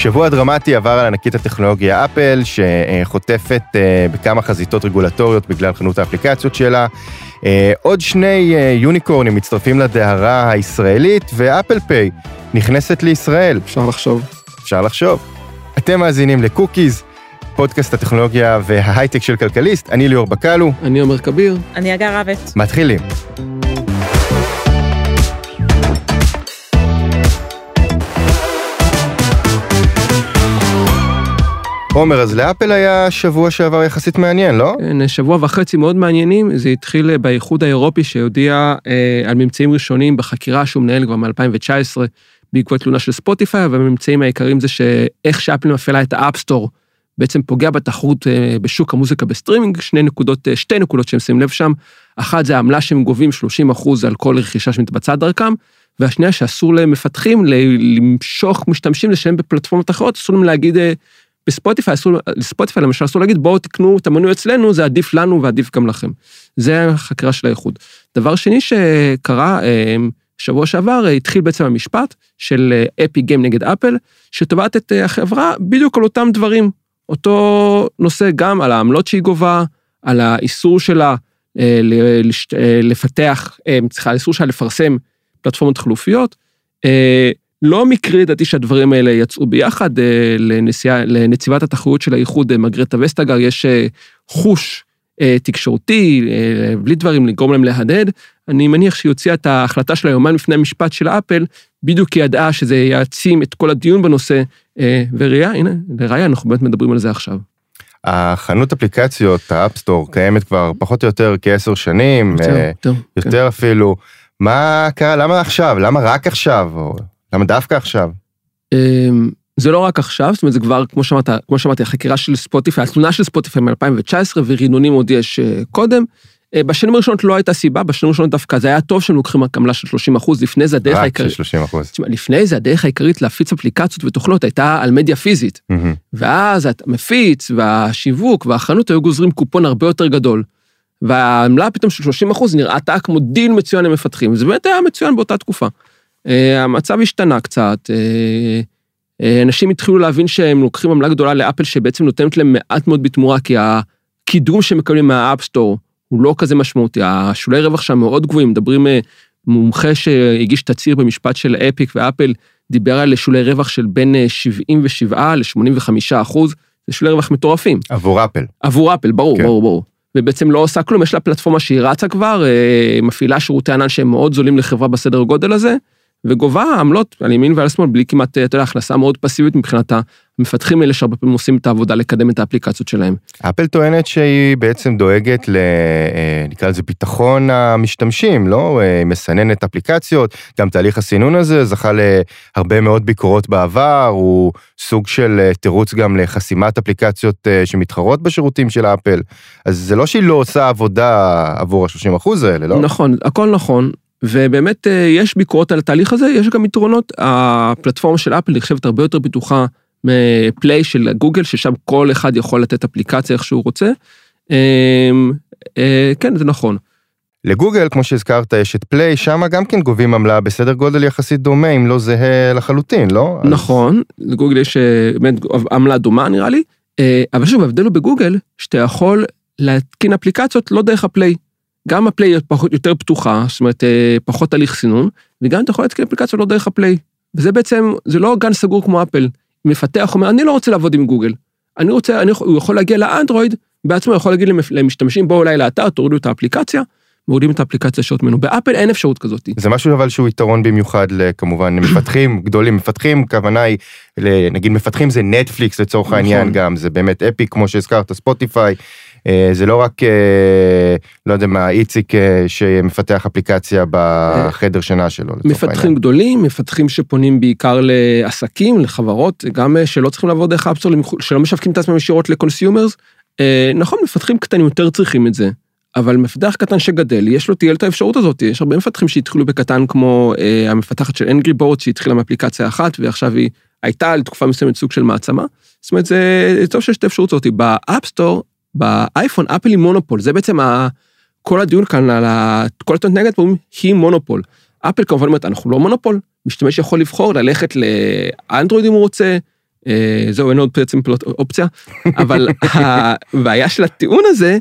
שבוע דרמטי עבר על ענקית הטכנולוגיה אפל, שחוטפת אה, בכמה חזיתות רגולטוריות בגלל חנות האפליקציות שלה. אה, עוד שני אה, יוניקורנים מצטרפים לדהרה הישראלית, ואפל פיי נכנסת לישראל. אפשר לחשוב. אפשר לחשוב. אתם מאזינים לקוקיז, פודקאסט הטכנולוגיה וההייטק של כלכליסט, אני ליאור בקלו. אני עומר כביר. אני אגר רבת. מתחילים. עומר, אז לאפל היה שבוע שעבר יחסית מעניין, לא? כן, שבוע וחצי מאוד מעניינים, זה התחיל באיחוד האירופי שהודיע אה, על ממצאים ראשונים בחקירה שהוא מנהל כבר מ-2019 בעקבות תלונה של ספוטיפיי, והממצאים העיקריים זה שאיך שאפל מפעילה את ה App Store בעצם פוגע בתחרות אה, בשוק המוזיקה בסטרימינג, שני נקודות, אה, שתי נקודות שהם שמים לב שם, אחת זה העמלה שהם גובים 30 אחוז על כל רכישה שמתבצעת דרכם, והשנייה שאסור למפתחים למשוך משתמשים לשלם בפלטפורמות אחרות, אסור להם להגיד אה, בספוטיפיי, אסור, לספוטיפיי למשל אסור להגיד בואו תקנו את המנוי אצלנו, זה עדיף לנו ועדיף גם לכם. זה החקירה של האיחוד. דבר שני שקרה שבוע שעבר, התחיל בעצם המשפט של אפי גיים נגד אפל, שתובעת את החברה בדיוק על אותם דברים. אותו נושא גם על העמלות שהיא גובה, על האיסור שלה לפתח, סליחה, האיסור שלה לפרסם פלטפורמות חלופיות. לא מקרי, לדעתי שהדברים האלה יצאו ביחד, לנשיאה, לנציבת התחרות של האיחוד מרגרטה וסטאגר, יש חוש תקשורתי, בלי דברים לגרום להם להדהד. אני מניח שהיא הוציאה את ההחלטה שלה יומיים לפני המשפט של אפל, בדיוק כי ידעה שזה יעצים את כל הדיון בנושא, וראיה, הנה, לראיה, אנחנו באמת מדברים על זה עכשיו. החנות אפליקציות, ה App Store, קיימת כבר פחות או יותר כעשר שנים, יותר, יותר, יותר כן. אפילו. מה קרה, למה עכשיו? למה רק עכשיו? למה דווקא עכשיו? זה לא רק עכשיו, זאת אומרת, זה כבר, כמו שאמרת, כמו שאמרתי, החקירה של ספוטיפיי, התלונה של ספוטיפיי מ-2019, ורענונים עוד יש קודם. בשנים הראשונות לא הייתה סיבה, בשנים הראשונות דווקא זה היה טוב שהם לוקחים עמלה של 30 אחוז, לפני זה הדרך העיקרית. רק של 30 אחוז. לפני זה הדרך העיקרית להפיץ אפליקציות ותוכנות הייתה על מדיה פיזית. ואז אתה מפיץ, והשיווק והחנות היו גוזרים קופון הרבה יותר גדול. והעמלה פתאום של 30 אחוז נראתה כמו דיל מצוין למפתחים, זה באמת היה מצוין באותה תקופה. המצב השתנה קצת, אנשים התחילו להבין שהם לוקחים עמלה גדולה לאפל שבעצם נותנת להם מעט מאוד בתמורה, כי הקידום שהם מקבלים מה App Store הוא לא כזה משמעותי, השולי רווח שם מאוד גבוהים, מדברים מומחה שהגיש תצהיר במשפט של Epic ואפל, דיבר על שולי רווח של בין 77 ל-85 אחוז, זה שולי רווח מטורפים. עבור אפל. עבור אפל, ברור, כן. ברור, ברור. ובעצם לא עושה כלום, יש לה פלטפורמה שהיא רצה כבר, מפעילה שירותי ענן שהם מאוד זולים לחברה בסדר גודל הזה, וגובה עמלות על ימין ועל שמאל בלי כמעט, אתה יודע, הכנסה מאוד פסיבית מבחינת המפתחים האלה שהרבה פעמים עושים את העבודה לקדם את האפליקציות שלהם. אפל טוענת שהיא בעצם דואגת ל... נקרא לזה ביטחון המשתמשים, לא? מסננת אפליקציות, גם תהליך הסינון הזה זכה להרבה מאוד ביקורות בעבר, הוא סוג של תירוץ גם לחסימת אפליקציות שמתחרות בשירותים של אפל, אז זה לא שהיא לא עושה עבודה עבור ה-30% האלה, לא? נכון, הכל נכון. ובאמת יש ביקורות על התהליך הזה, יש גם יתרונות, הפלטפורמה של אפל נחשבת הרבה יותר בטוחה מפליי של גוגל, ששם כל אחד יכול לתת אפליקציה איך שהוא רוצה. כן, זה נכון. לגוגל, כמו שהזכרת, יש את פליי, שם גם כן גובים עמלה בסדר גודל יחסית דומה, אם לא זהה לחלוטין, לא? נכון, לגוגל יש באמת עמלה דומה נראה לי, אבל שוב, ההבדל הוא בגוגל, שאתה יכול להתקין אפליקציות לא דרך ה Play. גם ה Play פחות, יותר פתוחה, זאת אומרת, פחות הליך סינון, וגם אתה יכול להתקין אפליקציה לא דרך ה Play. וזה בעצם, זה לא גן סגור כמו אפל. מפתח אומר, אני לא רוצה לעבוד עם גוגל. אני רוצה, אני, הוא יכול להגיע לאנדרואיד, בעצמו יכול להגיד למשתמשים, בואו אולי לאתר, תורידו את האפליקציה, מורידים את האפליקציה ישירות ממנו. באפל אין אפשרות כזאת. זה משהו אבל שהוא יתרון במיוחד כמובן מפתחים גדולים, מפתחים, הכוונה היא, נגיד מפתחים זה נטפליקס לצורך נכון. העניין גם, זה באמת Epic כמו שהזכרת, ספוטיפיי. זה לא רק, לא יודע מה, איציק שמפתח אפליקציה בחדר שינה שלו. מפתחים גדולים, מפתחים שפונים בעיקר לעסקים, לחברות, גם שלא צריכים לעבוד דרך App Store, שלא משווקים את עצמם ישירות ל consumers. נכון, מפתחים קטנים יותר צריכים את זה, אבל מפתח קטן שגדל, יש לו תהיה את האפשרות הזאת, יש הרבה מפתחים שהתחילו בקטן כמו המפתחת של Angry Birds, שהתחילה מאפליקציה אחת, ועכשיו היא הייתה על תקופה מסוימת סוג של מעצמה. זאת אומרת, זה טוב שיש את האפשרות הזאת. ב App Store, באייפון אפל היא מונופול, זה בעצם ה... כל הדיון כאן על ה... כל הטענות נגד פה היא מונופול. אפל כמובן אומרת, אנחנו לא מונופול, משתמש יכול לבחור ללכת לאנדרואיד אם הוא רוצה, אה, זהו, אין עוד בעצם אופציה, אבל הבעיה של הטיעון הזה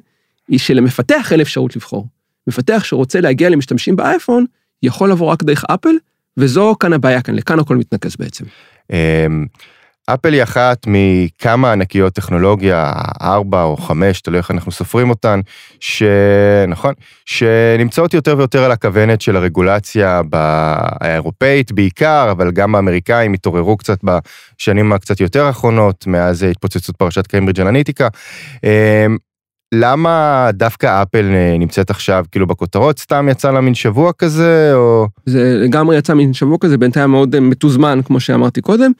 היא שלמפתח אין אפשרות לבחור. מפתח שרוצה להגיע למשתמשים באייפון, יכול לבוא רק דרך אפל, וזו כאן הבעיה כאן, לכאן הכל מתנקז בעצם. אפל היא אחת מכמה ענקיות טכנולוגיה, ארבע או חמש, תלוי איך אנחנו סופרים אותן, שנכון, שנמצאות יותר ויותר על הכוונת של הרגולציה האירופאית בעיקר, אבל גם האמריקאים התעוררו קצת בשנים הקצת יותר האחרונות, מאז התפוצצות פרשת קיימברידג' אנליטיקה. אמ, למה דווקא אפל נמצאת עכשיו כאילו בכותרות? סתם יצא לה מין שבוע כזה, או... זה לגמרי יצא מין שבוע כזה, בינתיים מאוד מתוזמן, כמו שאמרתי קודם.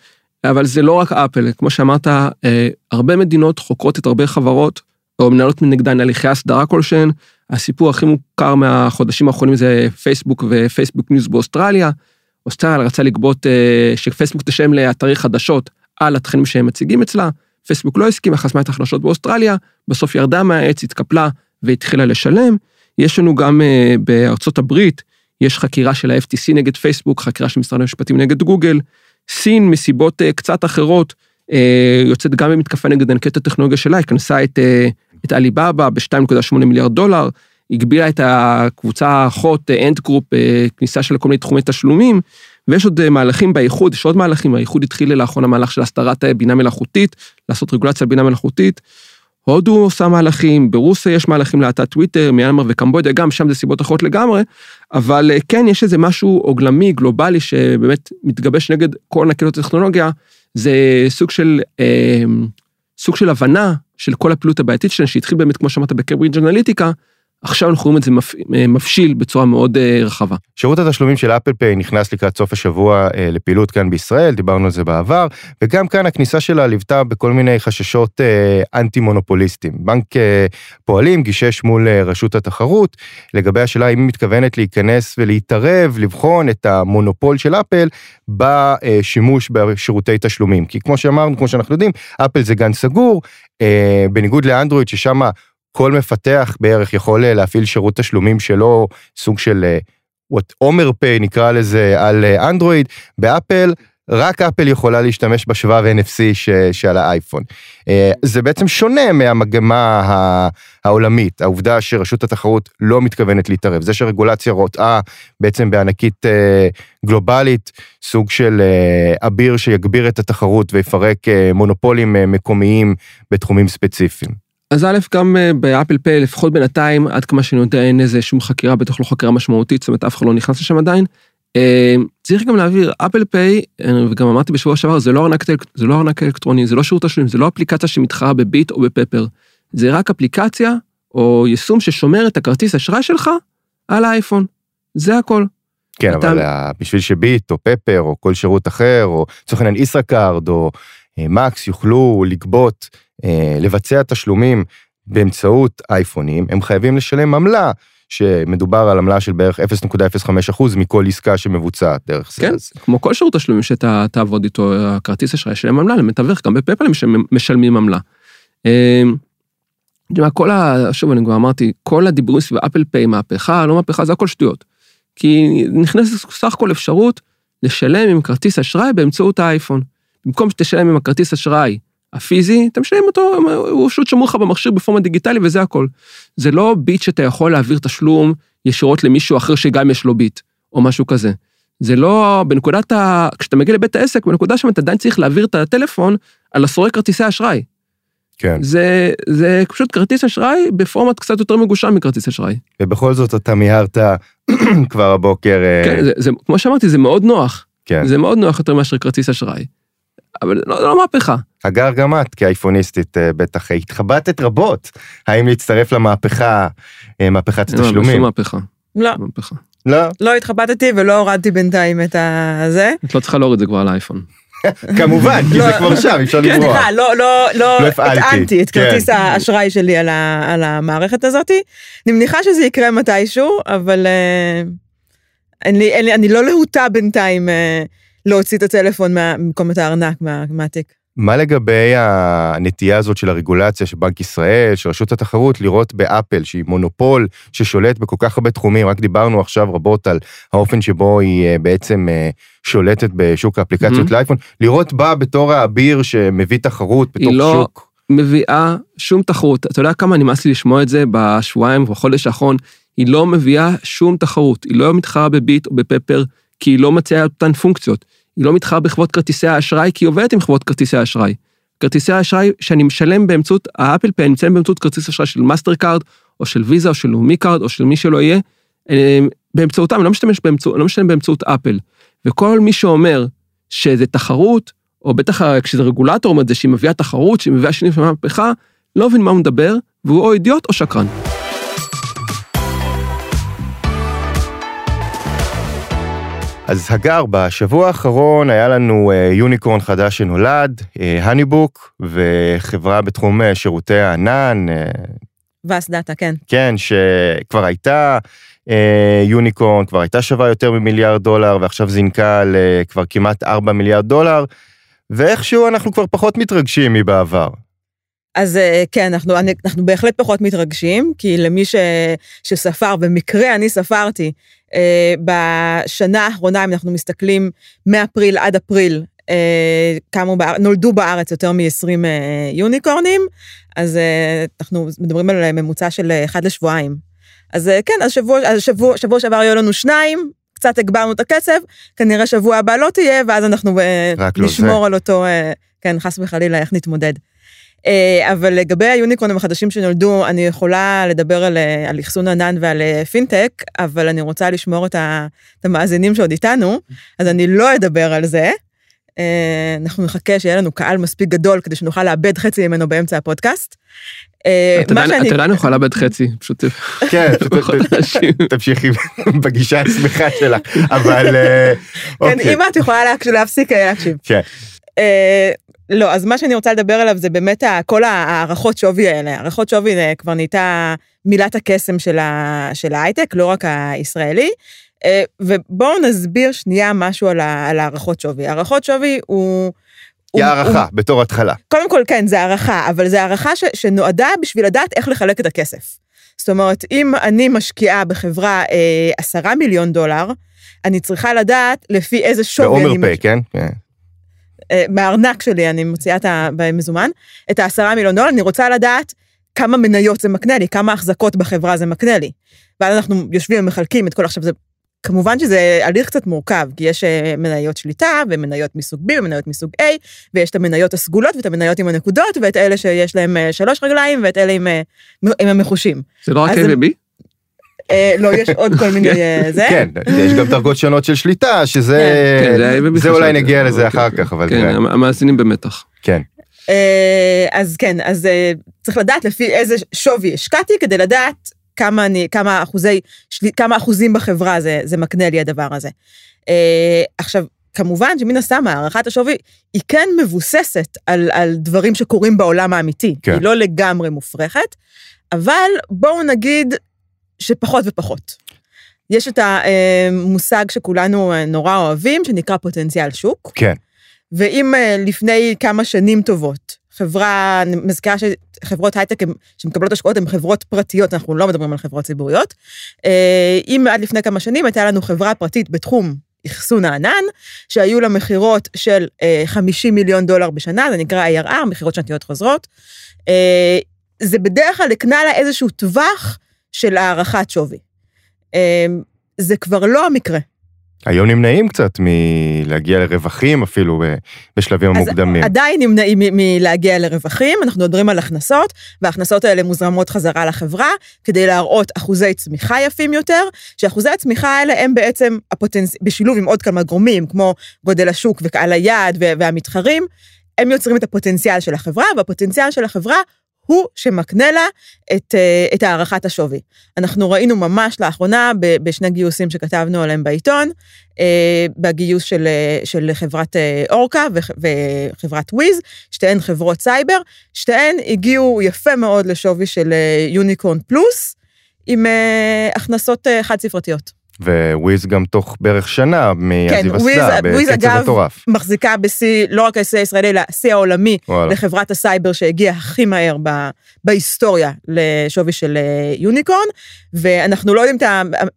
אבל זה לא רק אפל, כמו שאמרת, אה, הרבה מדינות חוקרות את הרבה חברות, או מנהלות מנגדן הליכי הסדרה כלשהן. הסיפור הכי מוכר מהחודשים האחרונים זה פייסבוק ו Facebook News באוסטרליה. אוסטרליה רצה לגבות אה, שפייסבוק תשלם לאתרי חדשות על התכנים שהם מציגים אצלה. פייסבוק לא הסכימה, חסמה את החדשות באוסטרליה, בסוף ירדה מהעץ, התקפלה והתחילה לשלם. יש לנו גם אה, בארצות הברית, יש חקירה של ה-FTC נגד פייסבוק, חקירה של משרד המשפטים נגד גוגל. סין מסיבות אה, קצת אחרות אה, יוצאת גם במתקפה נגד ענקית הטכנולוגיה שלה, היא קנסה את, אה, את עליבאבא ב-2.8 מיליארד דולר, הגבילה את הקבוצה האחות Ant Group, כניסה של כל מיני תחומי תשלומים, ויש עוד מהלכים באיחוד, יש עוד מהלכים, האיחוד התחיל לאחרונה מהלך של הסדרת בינה מלאכותית, לעשות רגולציה על בינה מלאכותית. הודו עושה מהלכים, ברוסיה יש מהלכים להאטת טוויטר, מיאנמר וקמבודיה, גם שם זה סיבות אחרות לגמרי, אבל אה, כן, יש איזה משהו עוגלמי, גלובלי, שבאמת מתגבש נגד כל ענקיות הטכנולוגיה, זה סוג של, אה, סוג של הבנה של כל הפעילות הבעייתית שלנו, שהתחיל באמת, כמו שאמרת, בקיימברידג' אנליטיקה, עכשיו אנחנו רואים את זה אה, מבשיל בצורה מאוד אה, רחבה. שירות התשלומים של אפל פיי נכנס לקראת סוף השבוע אה, לפעילות כאן בישראל, דיברנו על זה בעבר, וגם כאן הכניסה שלה ליוותה בכל מיני חששות אנטי מונופוליסטיים. בנק פועלים גישש מול רשות התחרות לגבי השאלה אם היא מתכוונת להיכנס ולהתערב, לבחון את המונופול של אפל בשימוש בשירותי תשלומים. כי כמו שאמרנו, כמו שאנחנו יודעים, אפל זה גן סגור, בניגוד לאנדרואיד ששם כל מפתח בערך יכול אה, להפעיל שירות תשלומים שלו, סוג של עומר אה, פיי נקרא לזה, על אה, אנדרואיד, באפל. רק אפל יכולה להשתמש בשבב NFC ש, שעל האייפון. זה בעצם שונה מהמגמה העולמית, העובדה שרשות התחרות לא מתכוונת להתערב, זה שרגולציה רוטאה בעצם בענקית גלובלית, סוג של אביר שיגביר את התחרות ויפרק מונופולים מקומיים בתחומים ספציפיים. אז א', גם אה, באפל פיי, לפחות בינתיים, עד כמה שאני יודע, אין איזה שום חקירה, בטח לא חקירה משמעותית, זאת אומרת, אף אחד לא נכנס לשם עדיין. אה, צריך גם להעביר, אפל פיי, אה, וגם אמרתי בשבוע שעבר, זה לא ארנק, זה לא ארנק אלקטרוני, זה לא שירות תשלומים, זה לא אפליקציה שמתחרה בביט או בפפר. זה רק אפליקציה או יישום ששומר את הכרטיס אשראי שלך על האייפון. זה הכל. כן, אתה... אבל בשביל שביט או פפר או כל שירות אחר, או לצורך העניין ישראכרד או מקס יוכלו לגבות לבצע תשלומים באמצעות אייפונים, הם חייבים לשלם עמלה. שמדובר על עמלה של בערך 0.05% מכל עסקה שמבוצעת דרך זה. כן, אז... כמו כל שירות תשלומים שאתה תעבוד איתו, הכרטיס אשראי שלהם עמלה למתווך, גם בפייפל הם משלמים עמלה. אה, כל ה... שוב, אני כבר אמרתי, כל הדיבורים סביב אפל פיי, מהפכה, לא מהפכה, זה הכל שטויות. כי נכנסת סך הכל אפשרות לשלם עם כרטיס אשראי באמצעות האייפון. במקום שתשלם עם הכרטיס אשראי הפיזי, אתה משלם אותו, הוא פשוט שמור לך במכשיר בפורמה דיגיטלי וזה הכל. זה לא ביט שאתה יכול להעביר תשלום ישירות למישהו אחר שגם יש לו ביט, או משהו כזה. זה לא, בנקודת ה... כשאתה מגיע לבית העסק, בנקודה שם אתה עדיין צריך להעביר את הטלפון על הסורק כרטיסי אשראי. כן. זה, זה פשוט כרטיס אשראי בפורמט קצת יותר מגושם מכרטיס אשראי. ובכל זאת אתה מיהרת כבר הבוקר. אה, כן, זה, זה, כמו שאמרתי, זה מאוד נוח. כן. זה מאוד נוח יותר מאשר כרטיס אשראי. אבל לא, לא מהפכה. אגר, גם את כאייפוניסטית אה, בטח התחבטת רבות, האם להצטרף למהפכה, אה, מהפכת לא, התשלומים. לא, מהפכה. לא. מהפכה. לא. לא התחבטתי ולא הורדתי בינתיים את הזה. את לא צריכה להוריד את זה כבר על האייפון. כמובן, כי זה לא. כבר שם, אפשר כן, לברוח. סליחה, לא, לא, לא הטענתי את כרטיס כן. האשראי שלי על המערכת הזאתי. אני מניחה שזה יקרה מתישהו, אבל אה, אני לא להוטה בינתיים להוציא את הטלפון במקום את הארנק מהתיק. מה לגבי הנטייה הזאת של הרגולציה של בנק ישראל, של רשות התחרות, לראות באפל, שהיא מונופול ששולט בכל כך הרבה תחומים, רק דיברנו עכשיו רבות על האופן שבו היא אה, בעצם אה, שולטת בשוק האפליקציות mm-hmm. לאייפון, לראות בה בתור האביר שמביא תחרות בתוך לא שוק. מביאה שום תחרות. אתה יודע כמה נמאס לי לשמוע את זה בשבועיים ובחודש האחרון? היא לא מביאה שום תחרות. היא לא מתחרה בביט או בפפר, כי היא לא מציעה אותן פונקציות. היא לא מתחרה בחברות כרטיסי האשראי, כי היא עובדת עם חברות כרטיסי האשראי. כרטיסי האשראי שאני משלם באמצעות האפל פיי, אני משלם באמצעות כרטיס אשראי של מאסטר קארד, או של ויזה, או של לאומי קארד, או של מי שלא יהיה, אה, באמצעותם, אני לא משתמש באמצעות, לא משלם באמצעות אפל. וכל מי שאומר שזה תחרות, או בטח כשזה רגולטור אומר את זה, שהיא מביאה תחרות, שהיא מביאה שינוי של מהפכה, לא מבין מה הוא מדבר, והוא או אידיוט או שקרן. אז הגר, בשבוע האחרון היה לנו אה, יוניקורן חדש שנולד, האניבוק, וחברה בתחום אה, שירותי הענן. אה, ואס דאטה, כן. כן, שכבר הייתה יוניקורן, כבר הייתה שווה יותר ממיליארד דולר, ועכשיו זינקה לכבר כמעט 4 מיליארד דולר, ואיכשהו אנחנו כבר פחות מתרגשים מבעבר. אז כן, אנחנו, אנחנו בהחלט פחות מתרגשים, כי למי ש, שספר, במקרה אני ספרתי, אה, בשנה האחרונה, אם אנחנו מסתכלים מאפריל עד אפריל, אה, קמו, נולדו בארץ יותר מ-20 אה, יוניקורנים, אז אנחנו מדברים על ממוצע של אחד לשבועיים. אז כן, אז שבוע, אז שבוע, שבוע שעבר היו לנו שניים, קצת הגברנו את הקצב, כנראה שבוע הבא לא תהיה, ואז אנחנו לא נשמור לא על אותו, כן, חס וחלילה, איך נתמודד. אה, אבל לגבי היוניקרונים החדשים שנולדו, אני יכולה לדבר על, אה, על אחסון ענן ועל אה, פינטק, אבל אני רוצה לשמור את, ה, את המאזינים שעוד איתנו, אז אני לא אדבר על זה. אנחנו נחכה שיהיה לנו קהל מספיק גדול כדי שנוכל לאבד חצי ממנו באמצע הפודקאסט. אתה יודע, אני יכולה לאבד חצי, פשוט... כן, תמשיכי בגישה השמחה שלך, אבל... כן, אוקיי. אם את יכולה להפסיק להקשיב. לא, אז מה שאני רוצה לדבר עליו זה באמת כל הערכות שווי האלה. הערכות שווי כבר נהייתה מילת הקסם של, ה, של ההייטק, לא רק הישראלי. אה, ובואו נסביר שנייה משהו על, על הערכות שווי. הערכות שווי הוא... היא הערכה, הוא, בתור התחלה. קודם כל, כן, זה הערכה, אבל זה הערכה ש, שנועדה בשביל לדעת איך לחלק את הכסף. זאת אומרת, אם אני משקיעה בחברה אה, עשרה מיליון דולר, אני צריכה לדעת לפי איזה שווי אני... באומר פי, כן? כן. אה, מהארנק שלי, אני מוציאה את ה... במזומן, את העשרה מיליון דולר, אני רוצה לדעת כמה מניות זה מקנה לי, כמה החזקות בחברה זה מקנה לי. ואז אנחנו יושבים ומחלקים את כל, עכשיו זה, כמובן שזה הליך קצת מורכב, כי יש אה, מניות שליטה, ומניות מסוג B, ומניות מסוג A, ויש את המניות הסגולות, ואת המניות עם הנקודות, ואת אלה שיש להם אה, שלוש רגליים, ואת אלה עם, עם המחושים. זה לא רק A ו-B? אה, לא, יש עוד כל מיני אה, זה. כן, יש גם דרגות שונות של שליטה, שזה, כן. כן, זה אולי נגיע לזה אחר כך, אבל... כן, המאזינים במתח. כן. אה, אז כן, אז צריך לדעת לפי איזה שווי השקעתי, כדי לדעת כמה, אני, כמה, אחוזי, כמה אחוזים בחברה זה, זה מקנה לי הדבר הזה. עכשיו, כמובן שמן הסתם הערכת השווי היא כן מבוססת על, על דברים שקורים בעולם האמיתי, כן. היא לא לגמרי מופרכת, אבל בואו נגיד שפחות ופחות. יש את המושג שכולנו נורא אוהבים, שנקרא פוטנציאל שוק. כן. ואם אה, לפני כמה שנים טובות, חברה, אני מזכירה שחברות הייטק שמקבלות השקעות הן חברות פרטיות, אנחנו לא מדברים על חברות ציבוריות. אה, אם עד לפני כמה שנים הייתה לנו חברה פרטית בתחום אחסון הענן, שהיו לה מכירות של 50 אה, מיליון דולר בשנה, זה נקרא ARR, מכירות שנתיות חוזרות. זה בדרך כלל הקנה לה איזשהו טווח של הערכת שווי. אמ, זה כבר לא המקרה. היום נמנעים קצת מלהגיע לרווחים אפילו בשלבים המוקדמים. עדיין נמנעים מלהגיע לרווחים, אנחנו מדברים על הכנסות, וההכנסות האלה מוזרמות חזרה לחברה, כדי להראות אחוזי צמיחה יפים יותר, שאחוזי הצמיחה האלה הם בעצם הפוטנצ... בשילוב עם עוד כמה גורמים, כמו גודל השוק וקהל היעד והמתחרים, הם יוצרים את הפוטנציאל של החברה, והפוטנציאל של החברה הוא שמקנה לה את, אה, את הערכת השווי. אנחנו ראינו ממש לאחרונה בשני גיוסים שכתבנו עליהם בעיתון, אה, בגיוס של, אה, של חברת אורקה וחברת וויז, שתיהן חברות סייבר, שתיהן הגיעו יפה מאוד לשווי של יוניקורן פלוס, עם הכנסות חד ספרתיות. וויז גם תוך בערך שנה מעזיב וויז- אסדה, וויז, בקצב אגב, מטורף. מחזיקה בשיא, לא רק השיא הישראלי, אלא השיא העולמי וואלה. לחברת הסייבר שהגיעה הכי מהר ב, בהיסטוריה לשווי של אה, יוניקורן, ואנחנו לא יודעים את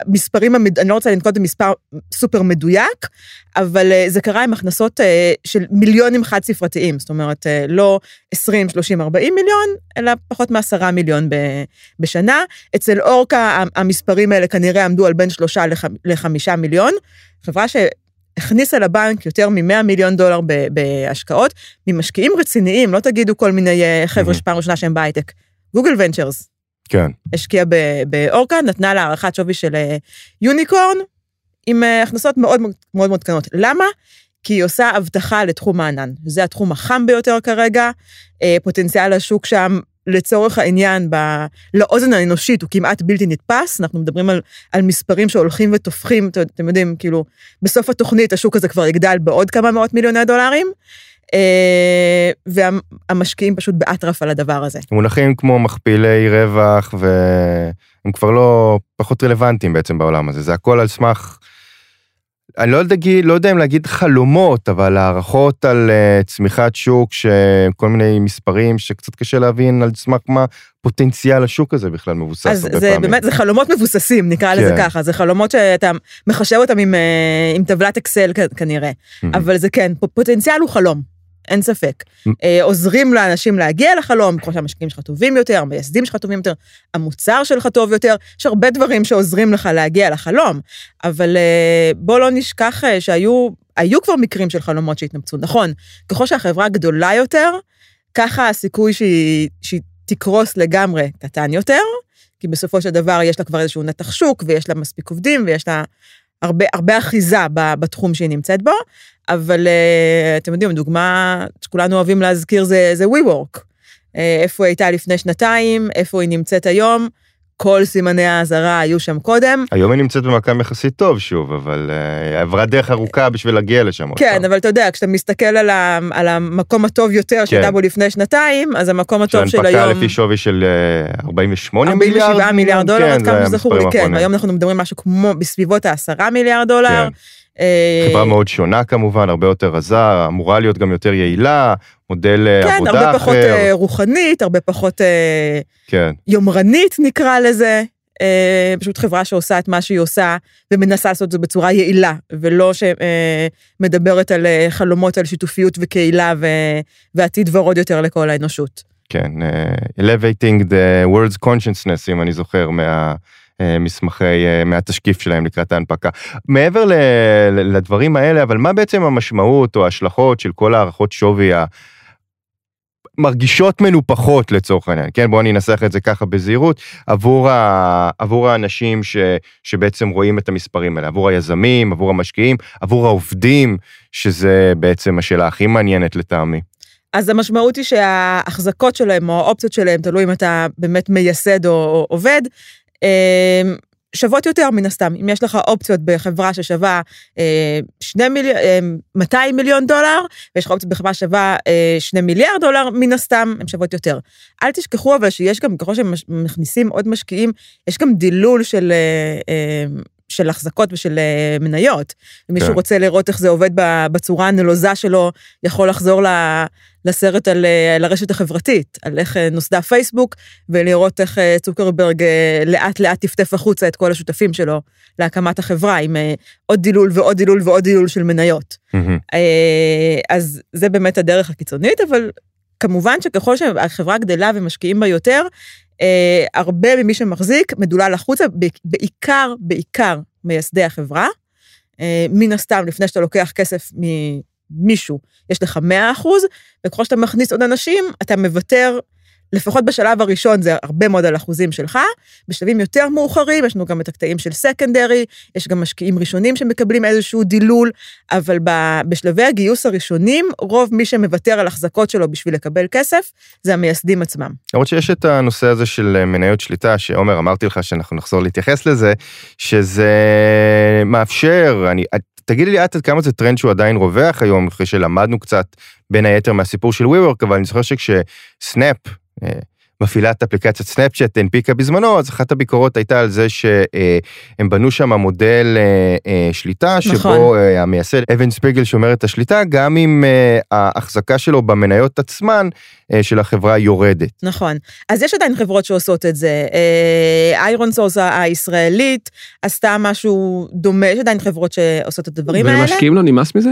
המספרים. אני לא רוצה לנקוט במספר סופר מדויק, אבל אה, זה קרה עם הכנסות אה, של מיליונים חד ספרתיים, זאת אומרת, אה, לא 20, 30, 40 מיליון, אלא פחות מעשרה מיליון ב, בשנה. אצל אורקה המספרים האלה כנראה עמדו על בין שלושה לח, לחמישה מיליון, חברה ש... הכניסה לבנק יותר מ-100 מיליון דולר ב- בהשקעות ממשקיעים רציניים, לא תגידו כל מיני חבר'ה Mhm. שפעם ראשונה שהם בהייטק. גוגל ונצ'רס כן, השקיעה באורקה, נתנה לה הערכת שווי של יוניקורן, עם אה, הכנסות מאוד מאוד מאוד קטנות. למה? כי היא עושה אבטחה לתחום הענן. זה התחום החם ביותר כרגע, אה, פוטנציאל השוק שם, לצורך העניין, ב... לאוזן האנושית הוא כמעט בלתי נתפס, אנחנו מדברים על, על מספרים שהולכים ותופחים, את- אתם יודעים, כאילו, בסוף התוכנית השוק הזה כבר יגדל בעוד כמה מאות מיליוני דולרים, אה, והמשקיעים פשוט באטרף על הדבר הזה. מונחים כמו מכפילי רווח, והם כבר לא, פחות רלוונטיים בעצם בעולם הזה, זה הכל על סמך, אני לא יודע, לא יודע אם להגיד חלומות, אבל הערכות על אה, צמיחת שוק, שכל מיני מספרים שקצת קשה להבין על סמך מה פוטנציאל השוק הזה בכלל מבוסס אז הרבה זה פעמים. באמת, זה חלומות מבוססים, נקרא לזה כן. ככה, זה חלומות שאתה מחשב אותם עם, אה, עם טבלת אקסל כנראה. אבל זה כן, פוטנציאל הוא חלום, אין ספק. אה, עוזרים לאנשים להגיע לחלום, ככל שהמשקיעים שלך טובים יותר, המייסדים שלך טובים יותר, המוצר שלך טוב יותר, יש הרבה דברים שעוזרים לך להגיע לחלום, אבל אה, בוא לא נשכח אה, שהיו היו כבר מקרים של חלומות שהתנפצו, נכון, ככל שהחברה גדולה יותר, ככה הסיכוי שהיא, שהיא תקרוס לגמרי קטן יותר, כי בסופו של דבר יש לה כבר איזשהו נתח שוק, ויש לה מספיק עובדים, ויש לה הרבה, הרבה אחיזה בתחום שהיא נמצאת בו, אבל אה, אתם יודעים, דוגמה שכולנו אוהבים להזכיר זה, זה WeWork. אה, איפה היא הייתה לפני שנתיים, איפה היא נמצאת היום, כל סימני האזהרה היו שם קודם. היום היא נמצאת במקום יחסית טוב שוב, אבל אה, עברה דרך ארוכה בשביל להגיע לשם. כן. אבל אתה יודע, כשאתה מסתכל על, ה, על המקום הטוב יותר שהייתה כן. בו לפני שנתיים, אז המקום הטוב של שהנפקה היום... לפי שווי של אה, 48 מיליארד. 47 מיליארד דולר, עד כן, כמה זה שזכור לי, כן. והיום אנחנו מדברים משהו כמו בסביבות ה-10 מיליארד דולר. כן. אה, חברה מאוד שונה כמובן, הרבה יותר רזה, אמורה להיות גם יותר יעילה, מודל אה, כן, עבודה הרבה אחר. פחות אה, רוחנית, הרבה פחות כן, יומרנית נקרא לזה. פשוט חברה שעושה את מה שהיא עושה ומנסה לעשות את זה בצורה יעילה, ולא שמדברת על חלומות על שיתופיות וקהילה ו- ועתיד ורוד יותר לכל האנושות. כן, elevating the world's consciousness, אם אני זוכר, מה... אה, מסמכי, אה, מהתשקיף שלהם לקראת ההנפקה. מעבר ל- לדברים האלה, אבל מה בעצם המשמעות או ההשלכות של כל הערכות שווי ה... מרגישות מנופחות לצורך העניין, כן? בואו אני אנסח את זה ככה בזהירות, עבור, ה... עבור האנשים ש... שבעצם רואים את המספרים האלה, עבור היזמים, עבור המשקיעים, עבור העובדים, שזה בעצם השאלה הכי מעניינת לטעמי. אז המשמעות היא שההחזקות שלהם או האופציות שלהם, תלוי אם אתה באמת מייסד או, או עובד, שוות יותר מן הסתם. אם יש לך אופציות בחברה ששווה אה, שני מיליון, אה, 200 מיליון דולר, ויש לך אופציות בחברה ששווה אה, 2 מיליארד דולר, מן הסתם הן שוות יותר. אל תשכחו אבל שיש גם, ככל שמכניסים עוד משקיעים, יש גם דילול של... אה, אה, של החזקות ושל אה, מניות. אם מישהו כן. רוצה לראות איך זה עובד בצורה הנלוזה שלו, יכול לחזור ל- לסרט על, אה, על הרשת החברתית, על איך אה, נוסדה פייסבוק, ולראות איך צוקרברג לאט לאט טפטף החוצה את כל השותפים שלו להקמת החברה, עם עוד דילול ועוד דילול ועוד דילול של מניות. אה, אז זה באמת הדרך הקיצונית, אבל כמובן שככל שהחברה גדלה ומשקיעים בה יותר, אה, הרבה ממי שמחזיק מדולל החוצה, בעיקר, בעיקר מייסדי החברה. אה, מן הסתם, לפני שאתה לוקח כסף ממישהו, יש לך 100 אחוז, וככל שאתה מכניס עוד אנשים, אתה מוותר, לפחות בשלב הראשון זה הרבה מאוד על אחוזים שלך, בשלבים יותר מאוחרים, יש לנו גם את הקטעים של סקנדרי, יש גם משקיעים ראשונים שמקבלים איזשהו דילול, אבל בשלבי הגיוס הראשונים, רוב מי שמוותר על החזקות שלו בשביל לקבל כסף, זה המייסדים עצמם. למרות שיש את הנושא הזה של אה, מניות שליטה, שעומר אמרתי לך שאנחנו נחזור להתייחס לזה, שזה מאפשר, אני, תגידי לי את עד כמה זה טרנד שהוא עדיין רווח היום, אחרי שלמדנו קצת בין היתר מהסיפור של WeWork, אבל אני זוכר שכשסנאפ מפעילת אפליקציית סנאפצ'אט הנפיקה בזמנו, אז אחת הביקורות הייתה על זה שהם בנו שם מודל שליטה, שבו נכון. המייסד אבן ספיגל שומר את השליטה, גם אם ההחזקה שלו במניות עצמן של החברה יורדת. נכון. אז יש עדיין חברות שעושות את זה. איירון סורס הישראלית עשתה משהו דומה, יש עדיין חברות שעושות את הדברים האלה. ולמשקיעים לא נמאס מזה?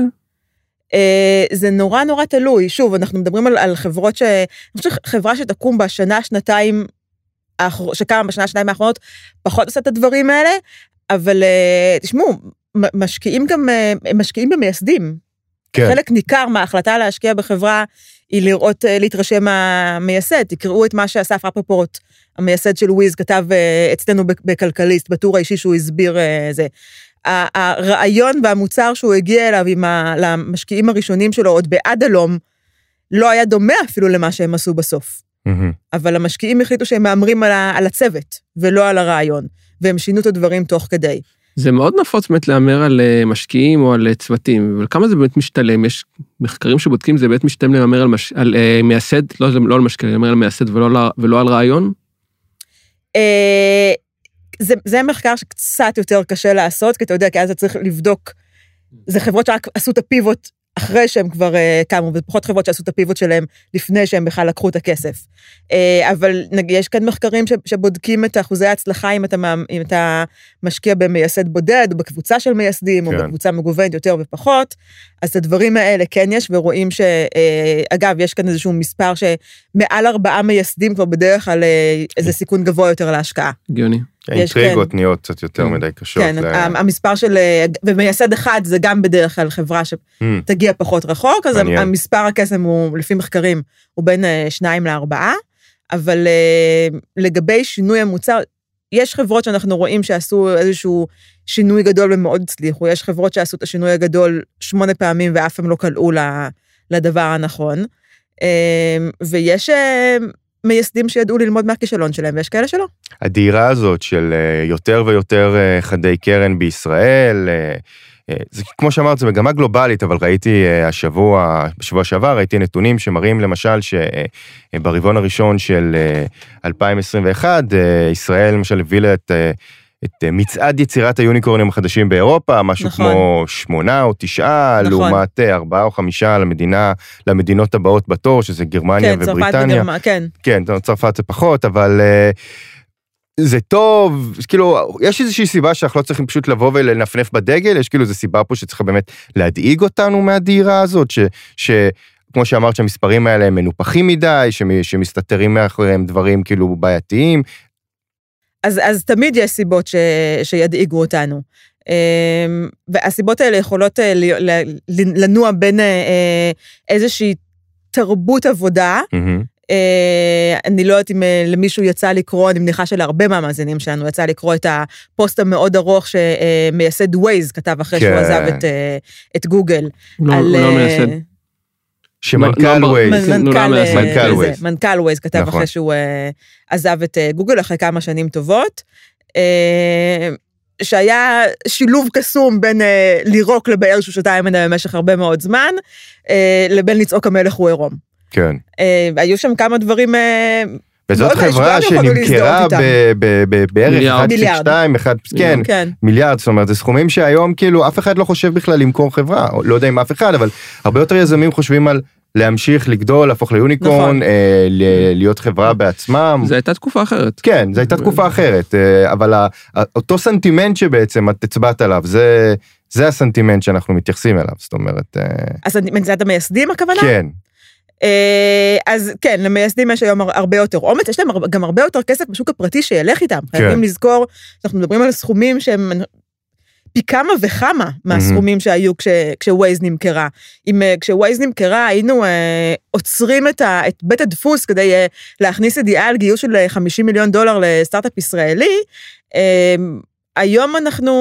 Uh, זה נורא נורא תלוי. שוב, אנחנו מדברים על, על חברות ש... אני חושבת שחברה שתקום בשנה, שנתיים. שקמה בשנה, שנתיים האחרונות, פחות עושה את הדברים האלה, אבל uh, תשמעו, משקיעים גם, uh, משקיעים במייסדים. כן. חלק ניכר מההחלטה להשקיע בחברה היא לראות, להתרשם מהמייסד. תקראו את מה שאסף רפפורט, המייסד של וויז, כתב אצלנו בכלכליסט, בטור האישי שהוא הסביר זה. הרעיון והמוצר שהוא הגיע אליו עם ה, למשקיעים הראשונים שלו, עוד בעד הלום, לא היה דומה אפילו למה שהם עשו בסוף. Mm-hmm. אבל המשקיעים החליטו שהם מהמרים על, ה, על הצוות, ולא על הרעיון, והם שינו את הדברים תוך כדי. זה מאוד נפוץ באמת להמר על אה, משקיעים או על אה, צוותים, אבל כמה זה באמת משתלם? יש מחקרים שבודקים זה באמת משתלם להמר על, מש... על uh, מייסד, לא, לא על משקיעים, להמר על מייסד ולא, ולא על רעיון? זה, זה מחקר שקצת יותר קשה לעשות, כי אתה יודע, כי אז אתה צריך לבדוק, זה חברות שרק עשו את הפיבוט אחרי שהם כבר uh, קמו, ופחות חברות שעשו את הפיבוט שלהם לפני שהם בכלל לקחו את הכסף. Uh, אבל נגיד, יש כאן מחקרים ש, שבודקים את אחוזי ההצלחה אם אתה, אם אתה משקיע במייסד בודד, או בקבוצה של מייסדים, כן. או בקבוצה מגוונת יותר ופחות, אז את הדברים האלה כן יש, ורואים ש... Uh, אגב, יש כאן איזשהו מספר שמעל ארבעה מייסדים כבר בדרך כלל uh, איזה סיכון גבוה יותר להשקעה. הגיוני. האינטריגות כן. נהיות קצת יותר מדי קשות. כן, ל... המספר של, ומייסד אחד זה גם בדרך כלל חברה שתגיע פחות רחוק, אז מעניין. המספר הקסם הוא, לפי מחקרים, הוא בין שניים לארבעה, אבל לגבי שינוי המוצר, יש חברות שאנחנו רואים שעשו איזשהו שינוי גדול ומאוד הצליחו, יש חברות שעשו את השינוי הגדול שמונה פעמים ואף פעם לא קלעו לדבר הנכון, ויש מייסדים שידעו ללמוד מהכישלון שלהם, ויש כאלה שלא. הדהירה הזאת של אה, יותר ויותר אה, חדי קרן בישראל, אה, זה כמו שאמרת, זו מגמה גלובלית, אבל ראיתי השבוע, בשבוע שעבר, ראיתי נתונים שמראים למשל שברבעון הראשון של 2021, ישראל למשל הבילה את את אה, מצעד יצירת היוניקורנים החדשים באירופה, משהו נכון. כמו שמונה או תשעה, נכון. לעומת אה, ארבעה או חמישה למדינה, למדינות הבאות בתור, שזה גרמניה כן, ובריטניה. צרפת וגרמניה, כן. כן, צרפת זה פחות, אבל uh, זה טוב, כאילו, יש איזושהי סיבה שאנחנו לא צריכים פשוט לבוא ולנפנף בדגל, יש כאילו איזו סיבה פה שצריכה באמת להדאיג אותנו מהדהירה הזאת, ש... ש כמו שאמרת שהמספרים האלה הם מנופחים מדי, שמסתתרים מאחוריהם דברים כאילו בעייתיים, אז, אז תמיד יש סיבות ש, שידאיגו אותנו. אמ, והסיבות האלה יכולות אה, לנוע בין אה, אה, איזושהי תרבות עבודה, mm-hmm. אני לא יודעת אם למישהו יצא לקרוא, אני מניחה שלהרבה מהמאזינים שלנו יצא לקרוא את הפוסט המאוד ארוך שמייסד ווייז כתב אחרי כן. שהוא עזב את, את גוגל. לא, על, הוא לא מייסד. שמנכ"ל ווייז, מנכ"ל ווייז, מנכ"ל ווייז כתב אחרי שהוא עזב את גוגל אחרי כמה שנים טובות. שהיה שילוב קסום בין לירוק לבאר שהוא שתה ממנה במשך הרבה מאוד זמן, לבין לצעוק המלך הוא עירום. כן. היו שם כמה דברים וזאת חברה שנמכרה בערך 1.2, כן, כן, מיליארד, זאת אומרת, זה סכומים שהיום כאילו אף אחד לא חושב בכלל למכור חברה, לא יודע אם אף אחד, אבל הרבה יותר יזמים חושבים על להמשיך לגדול, להפוך ליוניקורן, נכון. אה, להיות חברה בעצמם. זו הייתה תקופה אחרת. כן, זו הייתה תקופה אחרת, אה, אבל אותו סנטימנט שבעצם את הצבעת עליו, זה, זה הסנטימנט שאנחנו מתייחסים אליו, זאת אומרת... אה... הסנטימנט זה את המייסדים הכוונה? כן. אה, אז כן, למייסדים יש היום הרבה יותר אומץ, יש להם גם הרבה יותר כסף בשוק הפרטי שילך איתם. כן. חייבים לזכור, אנחנו מדברים על סכומים שהם פי כמה וכמה מהסכומים mm-hmm. שהיו כש, כשווייז נמכרה. אם אה, כשווייז נמכרה היינו אה, עוצרים את, ה, את בית הדפוס כדי אה, להכניס ידיעה על גיוס של 50 מיליון דולר לסטארט-אפ ישראלי, אה, היום אנחנו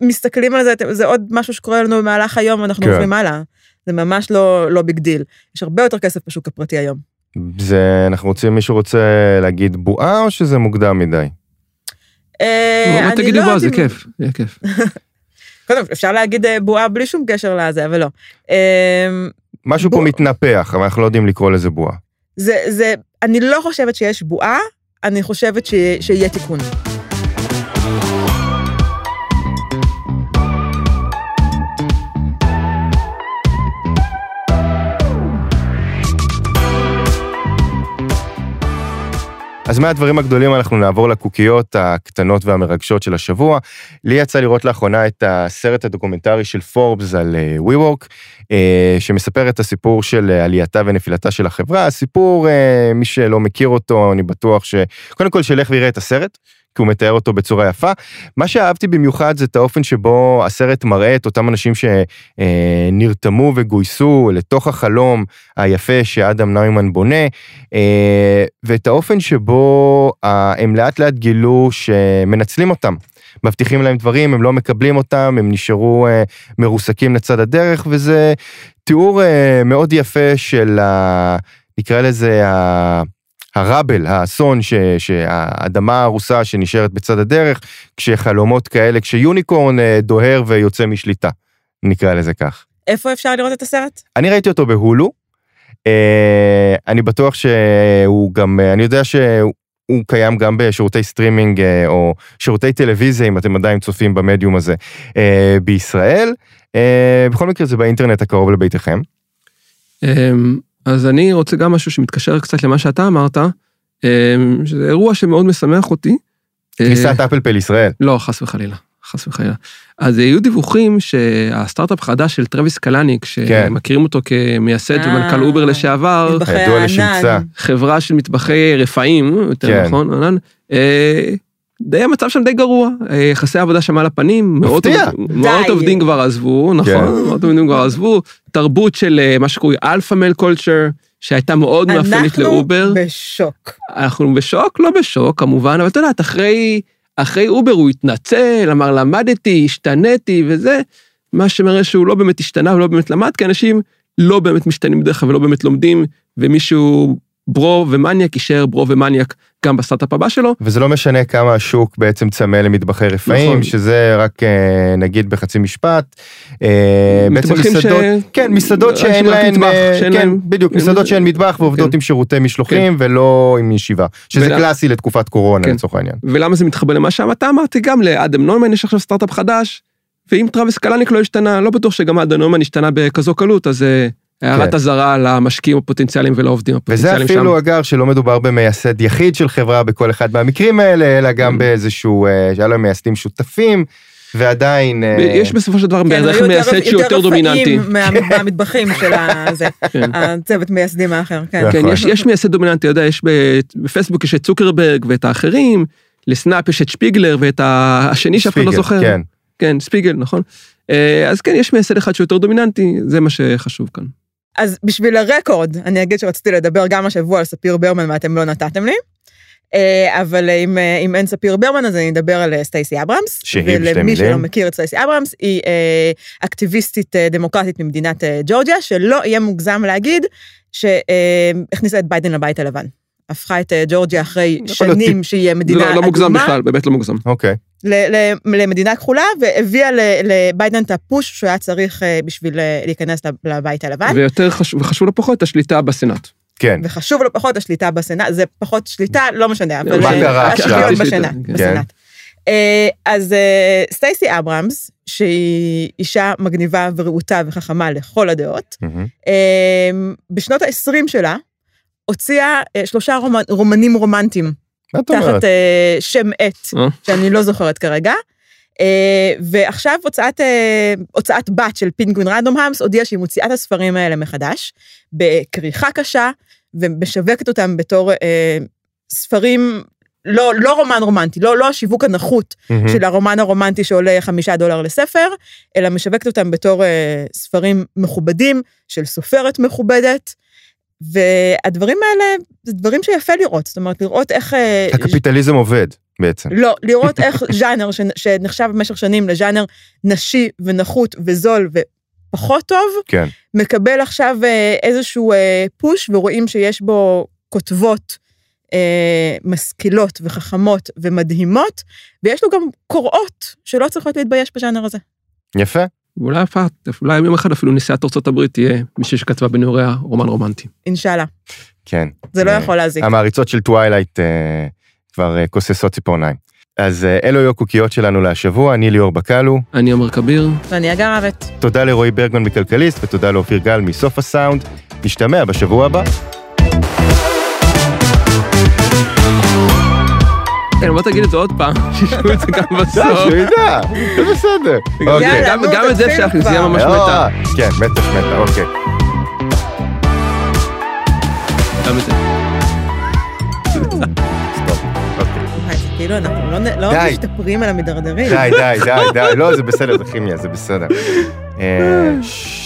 מסתכלים על זה, זה עוד משהו שקורה לנו במהלך היום ואנחנו כן. עוברים הלאה. זה ממש לא, לא big deal. יש הרבה יותר כסף בשוק הפרטי היום. זה, אנחנו רוצים, מישהו רוצה להגיד בועה או שזה מוקדם מדי? אה, אני תגידי לא בועה, זה כיף, יהיה כיף. קודם, אפשר להגיד אה, בועה בלי שום קשר לזה, אבל לא. אה, משהו פה מתנפח, אבל אנחנו לא יודעים לקרוא לזה בועה. זה, זה, אני לא חושבת שיש בועה, אני חושבת ש... שיהיה תיקון. אז מהדברים הגדולים אנחנו נעבור לקוקיות הקטנות והמרגשות של השבוע. לי יצא לראות לאחרונה את הסרט הדוקומנטרי של פורבס על אה, WeWork, שמספר את הסיפור של אה, עלייתה ונפילתה של החברה. הסיפור, מי שלא מכיר אותו, אני בטוח ש... קודם כל שילך ויראה את הסרט. כי הוא מתאר אותו בצורה יפה. מה שאהבתי במיוחד זה את האופן שבו הסרט מראה את אותם אנשים שנרתמו וגויסו לתוך החלום היפה שאדם ניימן בונה, אה, ואת האופן שבו הם לאט לאט גילו שמנצלים אותם. מבטיחים להם דברים, הם לא מקבלים אותם, הם נשארו אה, מרוסקים לצד הדרך, וזה תיאור אה, מאוד יפה של ה... נקרא לזה ה... הראבל, האסון, ש, שהאדמה הרוסה שנשארת בצד הדרך, כשחלומות כאלה, כשיוניקורן אה, דוהר ויוצא משליטה, נקרא לזה כך. איפה אפשר לראות את הסרט? אני ראיתי אותו בהולו. אה, אני בטוח שהוא גם, אה, אני יודע שהוא קיים גם בשירותי סטרימינג או שירותי טלוויזיה, אם אתם עדיין צופים במדיום הזה, בישראל. בכל מקרה זה באינטרנט הקרוב לביתכם. אמ, אז אני רוצה גם משהו שמתקשר קצת למה שאתה אמרת, אמ, שזה אירוע שמאוד משמח אותי. כניסת אפל פיי לישראל. לא, חס וחלילה, חס וחלילה. אז היו דיווחים שהסטארט-אפ החדש של טרוויס קלניק, כן. שמכירים אותו כמייסד אה, ומנכ"ל אובר לשעבר, ידוע לשמצה. חברה של מטבחי רפאים, יותר כן. נכון, ענן, אה, די המצב שם די גרוע, אה, יחסי עבודה שם על הפנים, מאות עובדים כבר עזבו, נכון, כן. מאות עובדים כבר עזבו, תרבות של מה שקוראים alpha male culture, שהייתה מאוד מאפיינת לאובר. אנחנו בשוק. אנחנו בשוק, לא בשוק כמובן, אבל את יודעת, אחרי, אחרי אובר הוא התנצל, אמר למדתי, השתניתי וזה, מה שמראה שהוא לא באמת השתנה ולא באמת למד, כי אנשים לא באמת משתנים בדרך כלל ולא באמת לומדים, ומישהו bro ומניאק יישאר bro ומניאק גם בסטארט-אפ הבא שלו. וזה לא משנה כמה השוק בעצם צמא למטבחי רפאים, נכון. שזה רק אה, נגיד בחצי משפט. אה, בעצם מסעדות, ש... כן, מסעדות שאין להן, אה, כן, להם... בדיוק, מסעדות שאין מטבח ועובדות כן. עם שירותי משלוחים כן. ולא עם ישיבה, שזה ולה... קלאסי לתקופת קורונה כן. לצורך העניין. ולמה זה מתחבר למה שאתה אמרתי, גם לאדם נוימן יש עכשיו סטארט-אפ חדש, ואם טראביס קלניק לא השתנה, לא בטוח שגם אדם נוימן השתנה בכזו קלות, אז... הערת כן. אזהרה למשקיעים הפוטנציאליים ולעובדים הפוטנציאליים שם. וזה אפילו אגב שלא מדובר במייסד יחיד של חברה בכל אחד מהמקרים האלה, אלא גם mm. באיזשהו, אה, שהיה להם מייסדים שותפים. ועדיין... אה, יש בסופו של דבר כן, בערך מייסד שהוא יותר דומיננטי. יותר רפאים מהמטבחים של כן. הצוות מייסדים האחר, כן. כן, יש מייסד דומיננטי, אתה יודע, יש בפייסבוק יש את צוקרברג ואת האחרים, לסנאפ יש את שפיגלר ואת השני שאף אחד לא זוכר. כן. כן, ספיגל, נכון. אה, אז כן, יש מייסד אחד שהוא יותר דומיננטי, זה מה שחשוב כאן. אז בשביל הרקורד, אני אגיד שרציתי לדבר גם השבוע על ספיר ברמן ואתם לא נתתם לי. אה, אבל אם, אה, אם אין ספיר ברמן, אז אני אדבר על אה, סטייסי אברהמס. שהיא שתי מילים. ולמי שלא מכיר את סטייסי אברהמס, היא אקטיביסטית דמוקרטית ממדינת ג'ורג'יה, שלא יהיה מוגזם להגיד שהכניסה את ביידן לבית הלבן. הפכה את ג'ורג'יה אחרי שנים שהיא מדינה אדומה. לא, לא מוגזם בכלל, באמת לא מוגזם. אוקיי. למדינה כחולה, והביאה לביידן את הפוש שהוא היה צריך בשביל להיכנס לבית הלבן. ויותר חשוב, וחשוב לא פחות, השליטה בסנאט. כן. וחשוב לא פחות השליטה בסנאט, זה פחות שליטה, לא משנה, אבל... מה קרה עכשיו? בסנאט. אה, אז אה, סטייסי אברהמס, שהיא אישה מגניבה ורהוטה וחכמה לכל הדעות, אה, בשנות ה-20 שלה, הוציאה שלושה רומנים רומנטיים. תחת שם עט, שאני לא זוכרת כרגע. ועכשיו הוצאת, הוצאת בת של פינגווין רנדומהמס הודיעה שהיא מוציאה את הספרים האלה מחדש, בכריכה קשה, ומשווקת אותם בתור אה, ספרים, לא, לא רומן רומנטי, לא, לא השיווק הנחות mm-hmm. של הרומן הרומנטי שעולה חמישה דולר לספר, אלא משווקת אותם בתור אה, ספרים מכובדים של סופרת מכובדת. והדברים האלה זה דברים שיפה לראות, זאת אומרת, לראות איך... אה, הקפיטליזם ש... עובד בעצם. לא, לראות איך ז'אנר ש... שנחשב במשך שנים לז'אנר נשי ונחות וזול פחות טוב, כן. מקבל עכשיו אה, איזשהו אה, פוש ורואים שיש בו כותבות אה, משכילות וחכמות ומדהימות, ויש לו גם קוראות שלא צריכות להתבייש בז'אנר הזה. יפה. ואולי הפעם, אולי יום אחד אפילו נשיאת ארצות הברית תהיה מישהי שכתבה בנעוריה רומן רומנטי. אינשאללה. כן. זה לא אה, יכול להזיק. המעריצות של טווילייט אה, כבר אה, כוססות ציפורניים. אז אלו היו הקוקיות שלנו להשבוע, אני ליאור בקלו, אני עומר כביר, ואני אגר רבת. תודה לרועי ברגמן מכלכליסט ותודה לאופיר גל מסוף הסאונד. נשתמע בשבוע הבא. כן, בוא תגיד את זה עוד פעם, שישמעו את זה גם די, בסוף. שהוא ידע, זה בסדר. אוקיי. גם את זה תתחילו אפשר, זה יהיה. ממש אה, מתה. כן, מטה שמטה, אוקיי. גם את זה. אוקיי. זה כאילו אנחנו לא לא. משתפרים על המדרדרים. די, די, די, די, לא, זה בסדר, זה כימיה, זה בסדר. אה, ש-